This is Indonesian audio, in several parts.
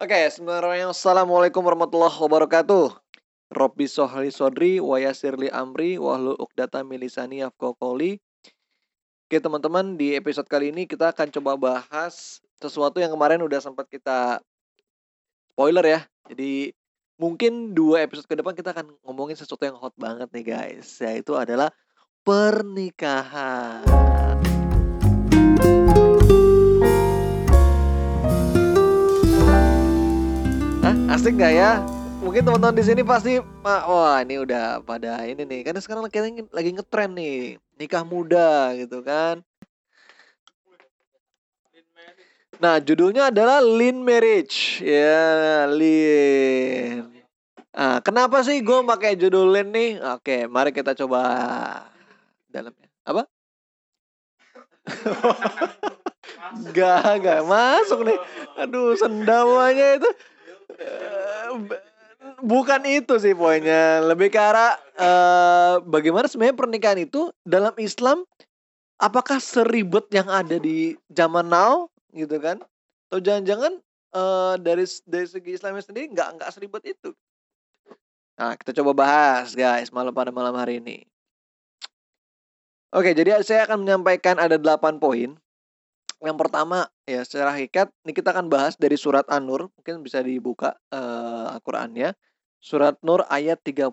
Oke, Bismillahirrahmanirrahim. Assalamualaikum warahmatullahi wabarakatuh. Robbi sohli sodri wa yasirli amri wahlul uqdata milisani qawli. Oke teman-teman, di episode kali ini kita akan coba bahas sesuatu yang kemarin udah sempat kita spoiler ya. Jadi mungkin dua episode ke depan kita akan ngomongin sesuatu yang hot banget nih guys. Yaitu adalah pernikahan. Asik nggak ya? Mungkin teman-teman di sini pasti wah ini udah pada ini nih. Karena sekarang lagi lagi ngetren nih, nikah muda gitu kan. Nah, judulnya adalah Lean Marriage. Ya, Lean. Nah, kenapa sih gue pakai judul Lean nih? Oke, mari kita coba dalamnya. Apa? gak, gak masuk nih. Aduh, sendawanya itu bukan itu sih poinnya. Lebih ke arah uh, bagaimana sebenarnya pernikahan itu dalam Islam apakah seribet yang ada di zaman now gitu kan? Atau jangan-jangan uh, dari dari segi Islamnya sendiri nggak nggak seribet itu? Nah, kita coba bahas guys malam pada malam hari ini. Oke, jadi saya akan menyampaikan ada 8 poin yang pertama ya secara hakikat ini kita akan bahas dari surat An-Nur, mungkin bisa dibuka uh, Al-Qur'annya. Surat Nur ayat 32.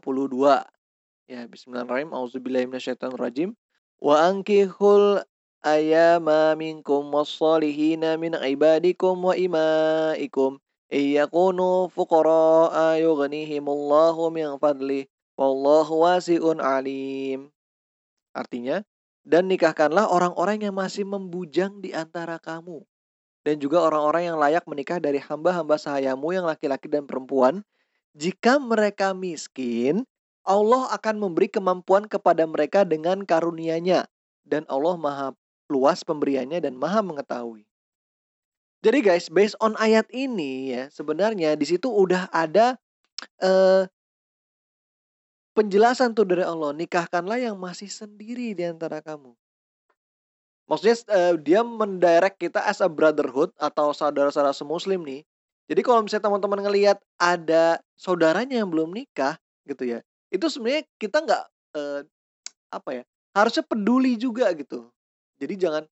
Ya, bismillahirrahmanirrahim. Auzubillahi minasyaitonirrajim. Wa ankihul ayama minkum wassalihina min ibadikum wa imaikum iyakunu fuqara yughnihimullahu min fadli wallahu wasi'un alim. Artinya, dan nikahkanlah orang-orang yang masih membujang di antara kamu. Dan juga orang-orang yang layak menikah dari hamba-hamba sahayamu yang laki-laki dan perempuan. Jika mereka miskin, Allah akan memberi kemampuan kepada mereka dengan karunia-Nya. Dan Allah maha luas pemberiannya dan maha mengetahui. Jadi guys, based on ayat ini ya, sebenarnya di situ udah ada uh, penjelasan tuh dari Allah, nikahkanlah yang masih sendiri di antara kamu. Maksudnya uh, dia mendirect kita as a brotherhood atau saudara-saudara semuslim nih. Jadi kalau misalnya teman-teman ngelihat ada saudaranya yang belum nikah gitu ya, itu sebenarnya kita nggak uh, apa ya harusnya peduli juga gitu. Jadi jangan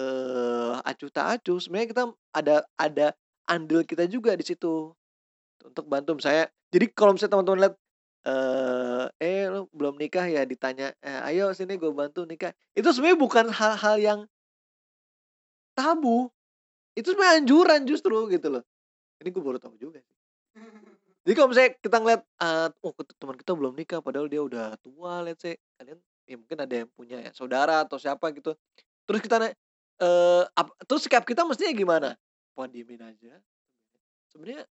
uh, acuh tak acuh. Sebenarnya kita ada ada andil kita juga di situ untuk bantu saya. Jadi kalau misalnya teman-teman lihat uh, "Eh, lu belum nikah ya?" Ditanya, eh, "Ayo sini gue bantu nikah." Itu sebenarnya bukan hal-hal yang tabu. Itu sebenarnya anjuran justru gitu loh. Ini gue baru tahu juga sih. Jadi kalau misalnya kita ngeliat, uh, oh teman kita belum nikah padahal dia udah tua let's say, kalian ya mungkin ada yang punya ya saudara atau siapa gitu. Terus kita nanya, uh, terus sikap kita mestinya gimana? Wah aja. Sebenarnya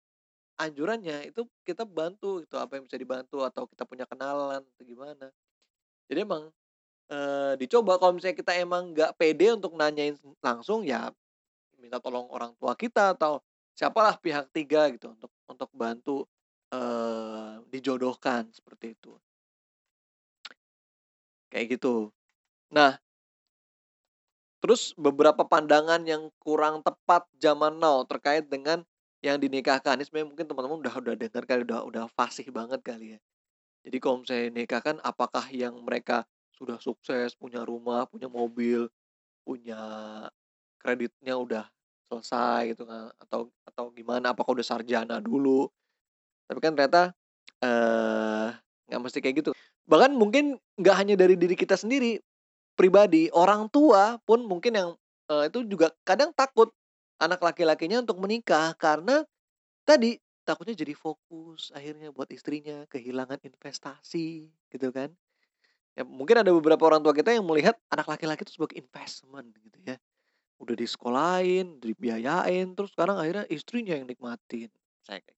anjurannya itu kita bantu gitu apa yang bisa dibantu atau kita punya kenalan atau gimana. Jadi emang e, dicoba kalau misalnya kita emang nggak pede untuk nanyain langsung ya minta tolong orang tua kita atau siapalah pihak tiga gitu untuk untuk bantu e, dijodohkan seperti itu. Kayak gitu. Nah, terus beberapa pandangan yang kurang tepat zaman now terkait dengan yang dinikahkan ini sebenarnya mungkin teman-teman udah udah dengar kali udah udah fasih banget kali ya. Jadi kalau misalnya nikahkan apakah yang mereka sudah sukses, punya rumah, punya mobil, punya kreditnya udah selesai gitu kan atau atau gimana apakah udah sarjana dulu. Tapi kan ternyata eh nggak mesti kayak gitu. Bahkan mungkin nggak hanya dari diri kita sendiri pribadi, orang tua pun mungkin yang uh, itu juga kadang takut anak laki-lakinya untuk menikah karena tadi takutnya jadi fokus akhirnya buat istrinya kehilangan investasi gitu kan. Ya mungkin ada beberapa orang tua kita yang melihat anak laki-laki itu sebagai investment gitu ya. Udah di sekolahin dibiayain terus sekarang akhirnya istrinya yang nikmatin. Saya gitu.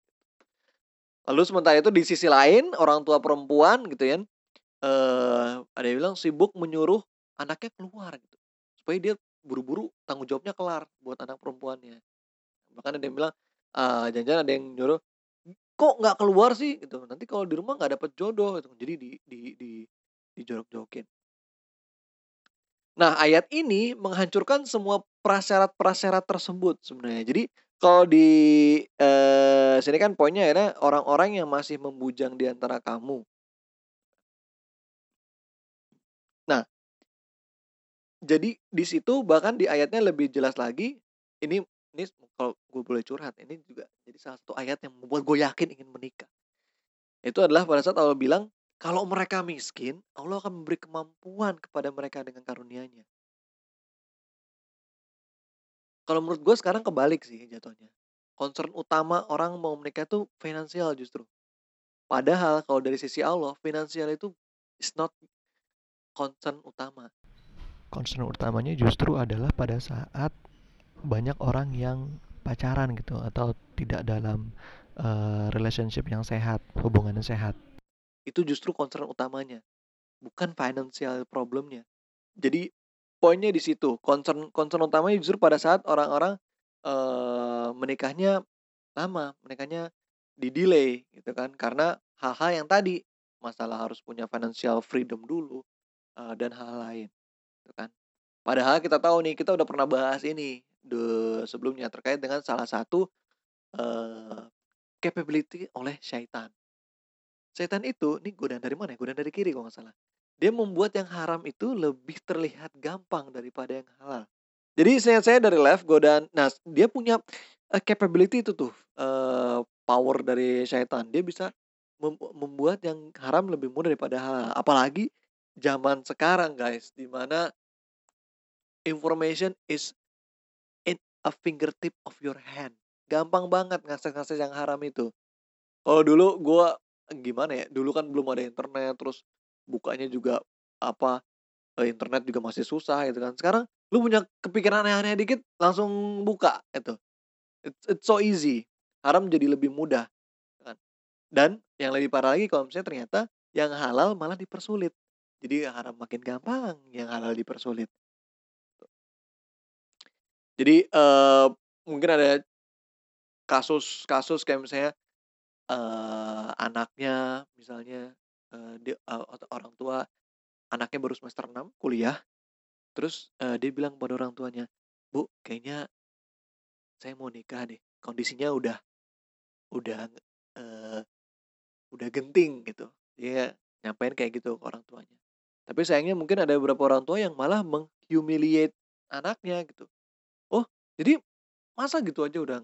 Lalu sementara itu di sisi lain orang tua perempuan gitu ya eh ada yang bilang sibuk menyuruh anaknya keluar gitu. Supaya dia buru-buru tanggung jawabnya kelar buat anak perempuannya. Bahkan ada yang bilang, uh, jangan-jangan ada yang nyuruh, "Kok nggak keluar sih?" Gitu, "Nanti kalau di rumah nggak dapet jodoh," gitu. Jadi di di di dijorok-jorokin. Nah, ayat ini menghancurkan semua prasyarat-prasyarat tersebut sebenarnya. Jadi kalau di, eee, sini kan poinnya akhirnya orang-orang yang masih membujang di antara kamu. Jadi di situ bahkan di ayatnya lebih jelas lagi, ini ini kalau gue boleh curhat, ini juga jadi salah satu ayat yang membuat gue yakin ingin menikah. Itu adalah pada saat Allah bilang, "Kalau mereka miskin, Allah akan memberi kemampuan kepada mereka dengan karunia-Nya." Kalau menurut gue sekarang kebalik sih jatuhnya. Concern utama orang mau menikah tuh finansial justru. Padahal kalau dari sisi Allah, finansial itu is not concern utama. Concern utamanya justru adalah pada saat banyak orang yang pacaran gitu atau tidak dalam uh, relationship yang sehat, hubungan yang sehat. Itu justru concern utamanya, bukan financial problemnya. Jadi poinnya di situ. Concern concern utamanya justru pada saat orang-orang uh, menikahnya lama, menikahnya di delay gitu kan karena hal-hal yang tadi masalah harus punya financial freedom dulu uh, dan hal, lain kan. Padahal kita tahu nih kita udah pernah bahas ini de sebelumnya terkait dengan salah satu uh, capability oleh syaitan. Syaitan itu, ini godaan dari mana ya? Godaan dari kiri kalau nggak salah. Dia membuat yang haram itu lebih terlihat gampang daripada yang halal. Jadi saya saya dari left godaan nah dia punya, uh, capability itu tuh, uh, power dari syaitan. Dia bisa mem membuat yang haram lebih mudah daripada halal. Apalagi zaman sekarang guys, di mana information is in a fingertip of your hand. Gampang banget ngakses-ngakses yang haram itu. Kalau dulu gua gimana ya, dulu kan belum ada internet, terus bukanya juga apa, eh, internet juga masih susah gitu kan. Sekarang lu punya kepikiran aneh-aneh dikit langsung buka itu. It's it's so easy. Haram jadi lebih mudah kan. Dan yang lebih parah lagi kalau misalnya ternyata yang halal malah dipersulit. Jadi haram makin gampang, yang halal dipersulit. Jadi, uh, mungkin ada kasus-kasus kayak misalnya uh, anaknya misalnya, uh, dia uh, orang tua anaknya baru semester 6 kuliah, terus, uh, dia bilang pada orang tuanya, "Bu, kayaknya saya mau nikah deh, kondisinya udah udah, uh, udah genting," gitu. Dia nyampein kayak gitu ke orang tuanya. Tapi sayangnya mungkin ada beberapa orang tua yang malah menghumiliate anaknya gitu. Oh, jadi masa gitu aja udah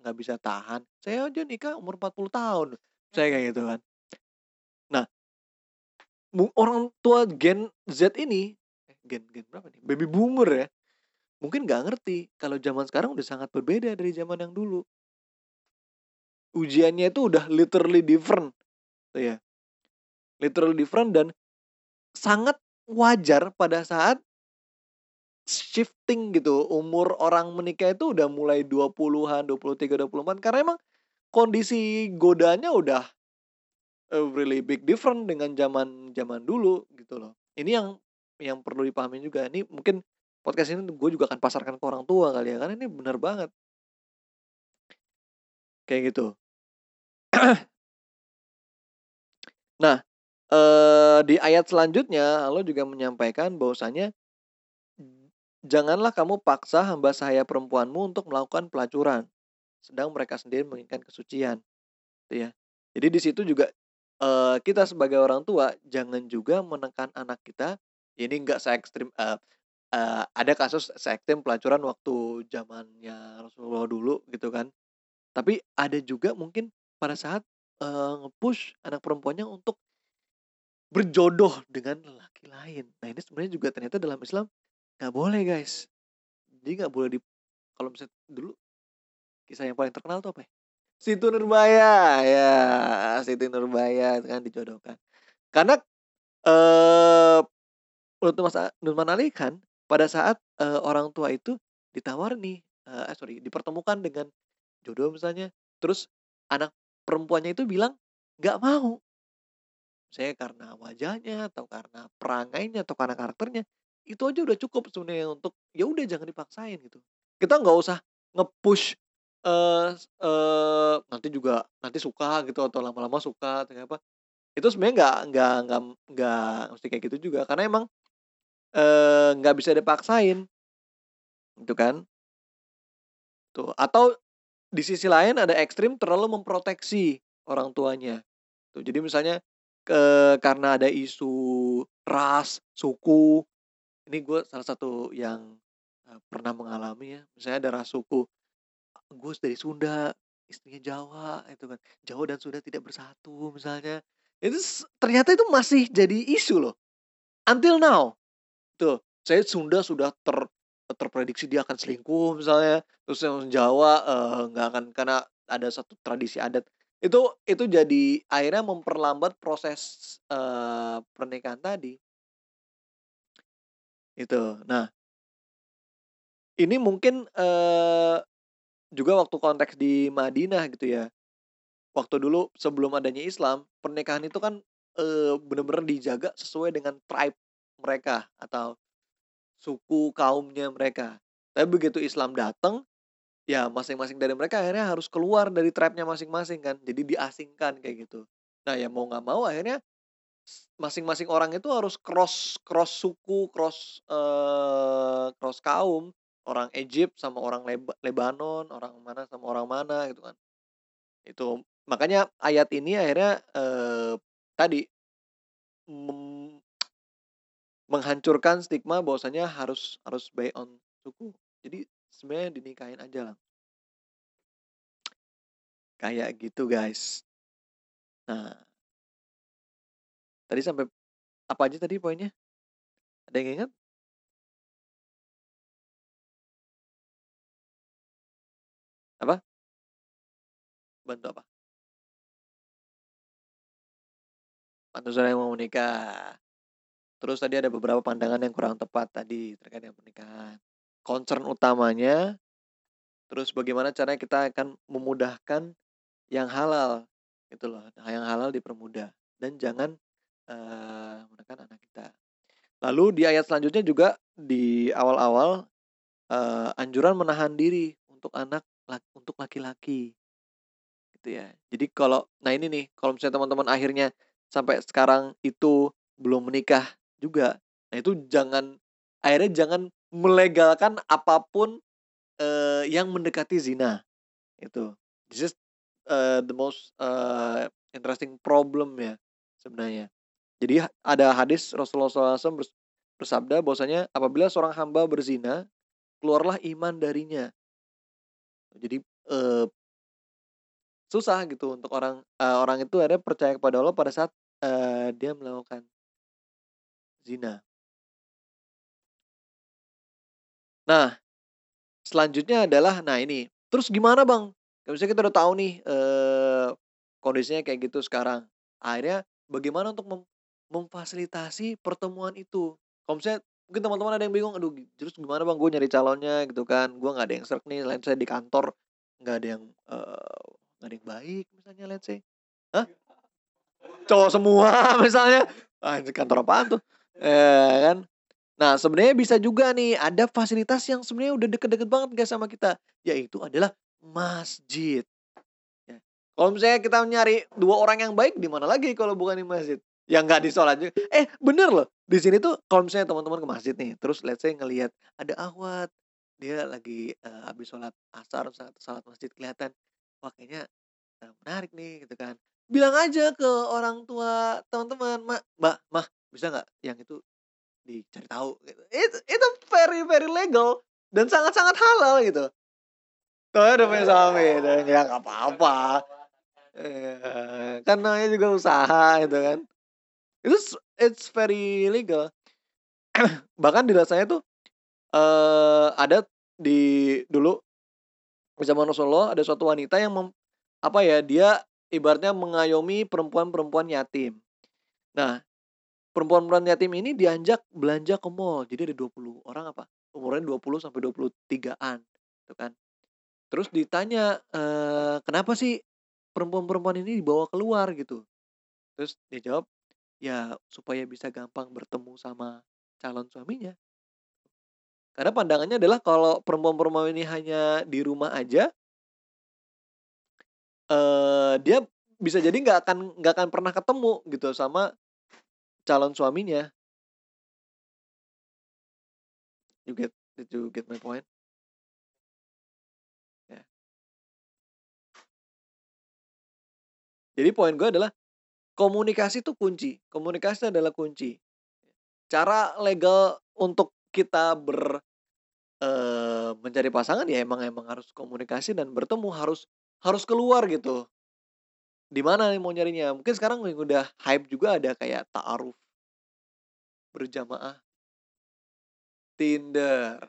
nggak uh, bisa tahan. Saya aja nikah umur 40 tahun, saya kayak gitu kan. Nah, orang tua Gen Z ini, eh, Gen Gen berapa nih? Baby boomer ya, mungkin nggak ngerti kalau zaman sekarang udah sangat berbeda dari zaman yang dulu. Ujiannya itu udah literally different, tuh ya. Literally different dan sangat wajar pada saat shifting gitu, umur orang menikah itu udah mulai 20-an, 23, 24 karena emang kondisi godanya udah uh, really big different dengan zaman zaman dulu gitu loh. Ini yang yang perlu dipahami juga. Ini mungkin podcast ini gue juga akan pasarkan ke orang tua kali ya, karena ini benar banget. Kayak gitu. nah, uh, di ayat selanjutnya Allah juga menyampaikan bahwasanya Janganlah kamu paksa hamba sahaya perempuanmu untuk melakukan pelacuran, sedang mereka sendiri menginginkan kesucian. Gitu ya. Jadi di situ juga uh, kita sebagai orang tua jangan juga menekan anak kita. Ini enggak se ekstrim uh, uh, ada kasus se pelacuran waktu zamannya Rasulullah dulu gitu kan. Tapi ada juga mungkin pada saat uh, nge-push anak perempuannya untuk berjodoh dengan lelaki lain. Nah ini sebenarnya juga ternyata dalam Islam Nggak boleh guys. Jadi nggak boleh di kalau misalnya dulu kisah yang paling terkenal tuh apa ya? Situ Nurbaya ya, Siti Nurbaya kan dijodohkan. Karena eh menurut Mas Nurman Ali kan pada saat eh, orang tua itu ditawar nih, eh, eh sorry dipertemukan dengan jodoh misalnya, terus anak perempuannya itu bilang nggak mau. Saya karena wajahnya atau karena perangainya atau karena karakternya itu aja udah cukup sebenarnya untuk, ya udah jangan dipaksain gitu. Kita nggak usah nge-push, eee eee, nanti juga nanti suka gitu atau lama-lama suka atau apa. Itu sebenarnya nggak nggak nggak nggak mesti kayak gitu juga karena emang eee, nggak bisa dipaksain. Gitu kan. Tuh, atau di sisi lain ada ekstrim terlalu memproteksi orang tuanya. Tuh, jadi misalnya, ke karena ada isu ras, suku, ini gue salah satu yang, pernah mengalami ya, misalnya ada ras suku, gue dari Sunda, istrinya Jawa, itu kan, Jawa dan Sunda tidak bersatu misalnya, itu ternyata itu masih jadi isu loh, until now. Tuh, saya Sunda sudah ter terprediksi dia akan selingkuh misalnya, terus yang Jawa, nggak akan karena ada satu tradisi adat. Itu itu jadi akhirnya memperlambat proses, eee, pernikahan tadi. Itu. Nah ini mungkin, eee, juga waktu konteks di Madinah gitu ya. Waktu dulu sebelum adanya Islam, pernikahan itu kan, eee, bener-bener dijaga sesuai dengan tribe mereka atau suku kaumnya mereka. Tapi begitu Islam dateng, ya masing-masing dari mereka akhirnya harus keluar dari tribe-nya masing-masing kan, jadi diasingkan kayak gitu. Nah, ya mau nggak mau akhirnya masing-masing orang itu harus cross cross suku, cross, eee, cross kaum, orang Egypt sama orang Leba Lebanon, orang mana sama orang mana gitu kan. Itu, makanya ayat ini akhirnya, eee, tadi, menghancurkan stigma bahwasanya harus harus based on suku. Jadi sebenarnya dinikahin ajalah. Kayak gitu, guys. Nah. Tadi sampai apa aja tadi poinnya? Ada yang ingat? Apa? Bantu apa? Bantu saudara yang mau menikah. Terus tadi ada beberapa pandangan yang kurang tepat tadi terkait dengan pernikahan. Concern utamanya, terus bagaimana caranya kita akan memudahkan yang halal, gitu loh. Nah, yang halal dipermudah dan jangan, eee, menekan anak kita. Lalu di ayat selanjutnya juga di awal-awal, eee, anjuran menahan diri untuk anak untuk laki-laki. Gitu ya. Jadi kalau nah ini nih, kalau misalnya teman-teman akhirnya sampai sekarang itu belum menikah juga, nah itu jangan akhirnya jangan melegalkan apa pun, eee, yang mendekati zina, itu. This is, eee, the most, eee, interesting problem ya sebenarnya. Jadi ada hadis Rasulullah SAW bers bersabda bahwasanya, "Apabila seorang hamba berzina, keluarlah iman darinya." Jadi, eee susah gitu untuk orang, eee, orang itu akhirnya percaya kepada Allah pada saat, eee, dia melakukan zina. Nah, selanjutnya adalah nah ini, terus gimana Bang? Kayak misalnya kita udah tahu nih, eee, kondisinya kayak gitu sekarang. Akhirnya bagaimana untuk mem memfasilitasi pertemuan itu? Kalau misalnya mungkin teman-teman ada yang bingung, "Aduh terus gimana Bang gue nyari calonnya?" Gitu kan, "Gue nggak ada yang sreg nih, let's say di kantor nggak ada yang, nggak ada yang baik," misalnya let's say. Hah? Cowok semua misalnya, anjir kantor apaan tuh, eee, kan. Nah, sebenarnya bisa juga nih ada fasilitas yang sebenarnya udah deket-deket banget Kak sama kita, yaitu adalah masjid. Ya, kalau misalnya kita nyari 2 orang yang baik di mana lagi kalau bukan di masjid, yang nggak di sholat ju eh, bener loh, di sini tuh kalau misalnya teman-teman ke masjid nih, terus let's say ngelihat ada akhwat, dia lagi, eee, habis sholat asar atau sholat masjid kelihatan, wah kayaknya, eee, menarik nih gitu kan. Bilang aja ke orang tua teman-teman, "Ma Mbak, Mah, bisa nggak yang itu dicari tahu?" Itu itu very very legal dan sangat-sangat halal gitu. Soalnya udah punya suami dan ya nggak apa-apa. Eee, kan namanya juga usaha gitu kan. Itu it's very legal. Bahkan di saya tuh, eee, ada di dulu zaman Rasulullah ada suatu wanita yang mem apa ya, dia ibaratnya mengayomi perempuan-perempuan yatim. Nah, perempuan-perempuan yatim ini diajak belanja ke mall, jadi ada 20 orang apa, umurnya 20 sampai 23-an, gitu kan. Terus ditanya, eee, "Kenapa sih perempuan-perempuan ini dibawa keluar?" Gitu. Terus dia jawab, "Ya supaya bisa gampang bertemu sama calon suaminya." Karena pandangannya adalah kalau perempuan-perempuan ini hanya di rumah aja eee, dia bisa jadi nggak akan nggak akan pernah ketemu gitu sama calon suaminya. You get did you get my point? Ya. Jadi poin gue adalah komunikasi itu kunci. Komunikasi adalah kunci. Cara legal untuk kita ber eh, mencari pasangan ya emang emang harus komunikasi dan bertemu harus harus keluar gitu. Di mana nih mau nyarinya? Mungkin sekarang yang udah hype juga ada kayak ta'aruf berjamaah Tinder.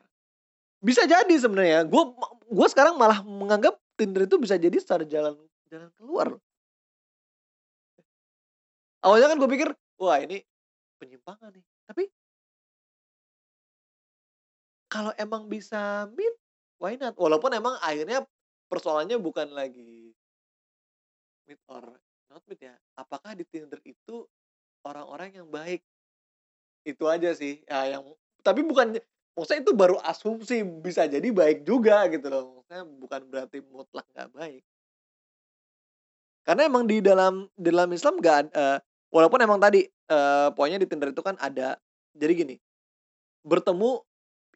Bisa jadi sebenarnya. Gue gue sekarang malah menganggap Tinder itu bisa jadi secara jalan jalan keluar. Awalnya kan gue pikir, wah ini penyimpangan nih. Tapi kalau emang bisa meet, why not? Walaupun emang akhirnya persoalannya bukan lagi meet or not meet ya. Apakah di Tinder itu orang-orang yang baik? Itu aja sih. Ya, yang tapi bukan maksudnya itu baru asumsi bisa jadi baik juga gitu loh. Maksudnya bukan berarti mutlak nggak baik. Karena emang di dalam di dalam Islam gak uh, walaupun emang tadi uh, poinnya di Tinder itu kan ada jadi gini bertemu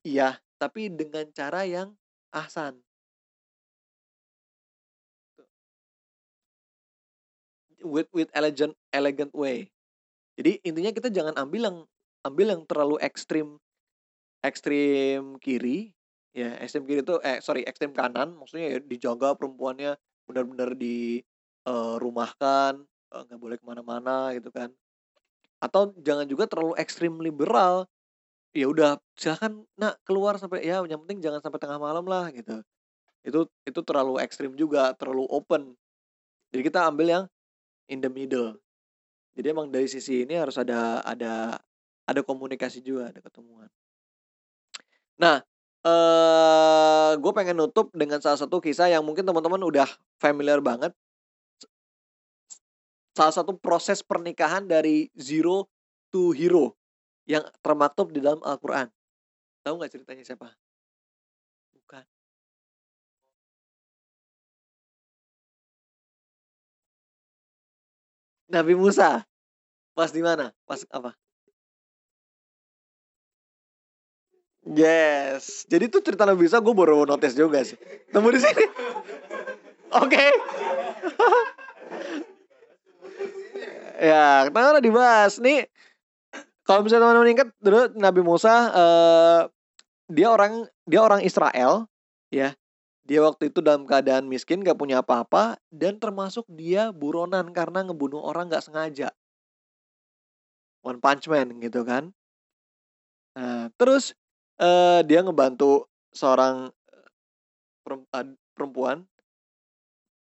iya tapi dengan cara yang ahsan with with elegant elegant way. Jadi intinya kita jangan ambil yang ambil yang terlalu ekstrim ekstrim kiri ya ekstrim kiri itu eh sorry ekstrim kanan maksudnya ya dijaga perempuannya benar-benar di uh, rumahkan Eh, nggak boleh ke mana-mana gitu kan. Atau jangan juga terlalu ekstrim liberal ya udah silahkan nak keluar sampai ya yang penting jangan sampai tengah malam lah gitu. Itu itu terlalu ekstrim juga terlalu open. Jadi kita ambil yang in the middle jadi emang dari sisi ini harus ada ada ada komunikasi juga ada ketemuan nah eh gue pengen nutup dengan salah satu kisah yang mungkin teman-teman udah familiar banget salah satu proses pernikahan dari zero to hero yang termaktub di dalam Al-Quran. Tahu nggak ceritanya siapa? Nabi Musa. Pas di mana? Pas apa? Yes. Jadi tuh cerita Nabi Musa gue baru notice juga sih. Temu di sini. Oke. Okay. Ya, kenapa dibahas nih? Kalau misalnya teman-teman ingat dulu Nabi Musa uh, dia orang dia orang Israel ya. Dia waktu itu dalam keadaan miskin, gak punya apa-apa, dan termasuk dia buronan karena ngebunuh orang gak sengaja. One Punch Man gitu kan. Nah, terus uh, dia ngebantu seorang eh, perempuan,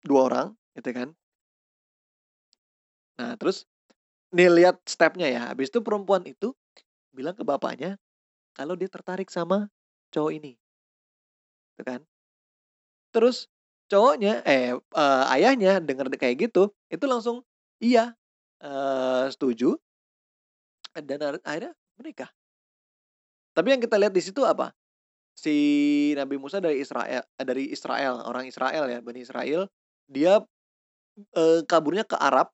dua orang, gitu kan. Nah, terus nih lihat stepnya ya. Habis itu perempuan itu bilang ke bapaknya kalau dia tertarik sama cowok ini. Gitu kan? Terus cowoknya eh uh, ayahnya dengar kayak gitu, itu langsung iya uh, setuju dan akhirnya menikah. Tapi yang kita lihat di situ apa? Si Nabi Musa dari Israel dari Israel, orang Israel ya, Bani Israel, dia uh, kaburnya ke Arab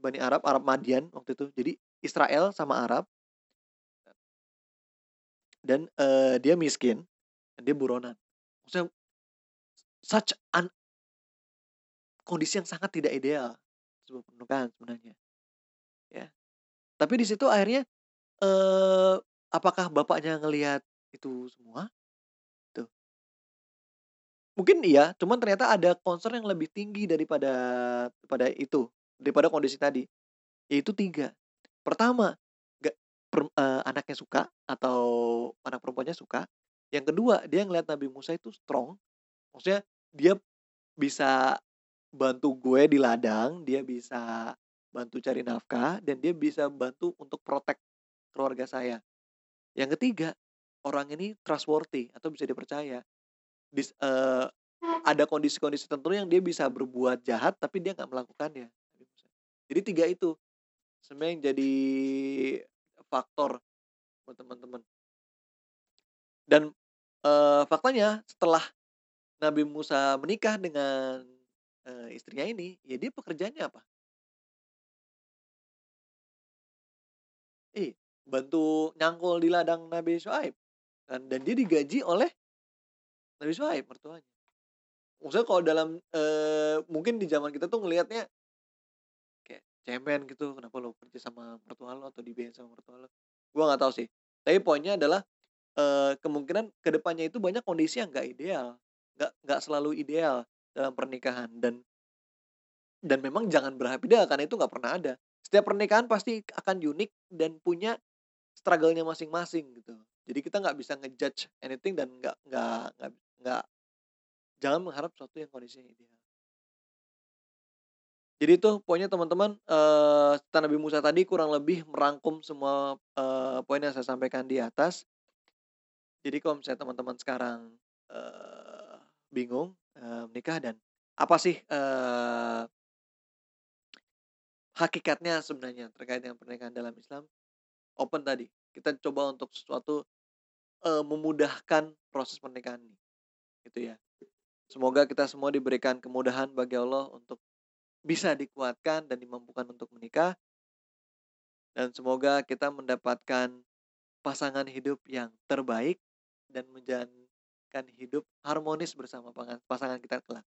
Bani Arab, Arab Madian waktu itu. Jadi Israel sama Arab. Dan uh, dia miskin, dia buronan. Maksudnya such an kondisi yang sangat tidak ideal sebuah pernikahan sebenarnya. Ya. Tapi di situ akhirnya uh, apakah bapaknya ngelihat itu semua? Tuh. Mungkin iya, cuman ternyata ada concern yang lebih tinggi daripada pada itu daripada kondisi tadi yaitu tiga pertama gak per, uh, anaknya suka atau anak perempuannya suka yang kedua dia ngeliat Nabi Musa itu strong maksudnya dia bisa bantu gue di ladang dia bisa bantu cari nafkah dan dia bisa bantu untuk protek keluarga saya. Yang ketiga orang ini trustworthy atau bisa dipercaya. Bis, uh, ada kondisi-kondisi tertentu yang dia bisa berbuat jahat tapi dia nggak melakukannya. Jadi tiga itu sebenarnya yang jadi faktor buat teman-teman. Dan uh, faktanya setelah Nabi Musa menikah dengan uh, istrinya ini, ya dia pekerjaannya apa? Eh, bantu nyangkul di ladang Nabi Shu'aib. kan dan dia digaji oleh Nabi Shu'aib mertuanya maksudnya kalau dalam eh, mungkin di zaman kita tuh ngelihatnya kayak cemen gitu kenapa lo kerja sama mertua lo atau dibayar sama mertua lo gue nggak tahu sih tapi poinnya adalah eh, kemungkinan ke depannya itu banyak kondisi yang nggak ideal nggak nggak selalu ideal dalam pernikahan dan dan memang jangan berharap ideal karena itu nggak pernah ada. Setiap pernikahan pasti akan unik dan punya struggle-nya masing-masing gitu. Jadi kita nggak bisa ngejudge anything dan nggak nggak nggak nggak jangan mengharap sesuatu yang kondisinya ideal. Jadi itu poinnya teman-teman eh Nabi Musa tadi kurang lebih merangkum semua eh, poin yang saya sampaikan di atas. Jadi kalau misalnya teman-teman sekarang eh, bingung eh, menikah dan apa sih eh, hakikatnya sebenarnya terkait dengan pernikahan dalam Islam? Open tadi kita coba untuk sesuatu uh, memudahkan proses pernikahan ini gitu ya. Semoga kita semua diberikan kemudahan bagi Allah untuk bisa dikuatkan dan dimampukan untuk menikah. Dan semoga kita mendapatkan pasangan hidup yang terbaik dan menjalankan hidup harmonis bersama pasangan kita kelak.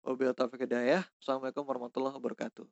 Wabillahi taufiq hidayah. Assalamualaikum warahmatullahi wabarakatuh.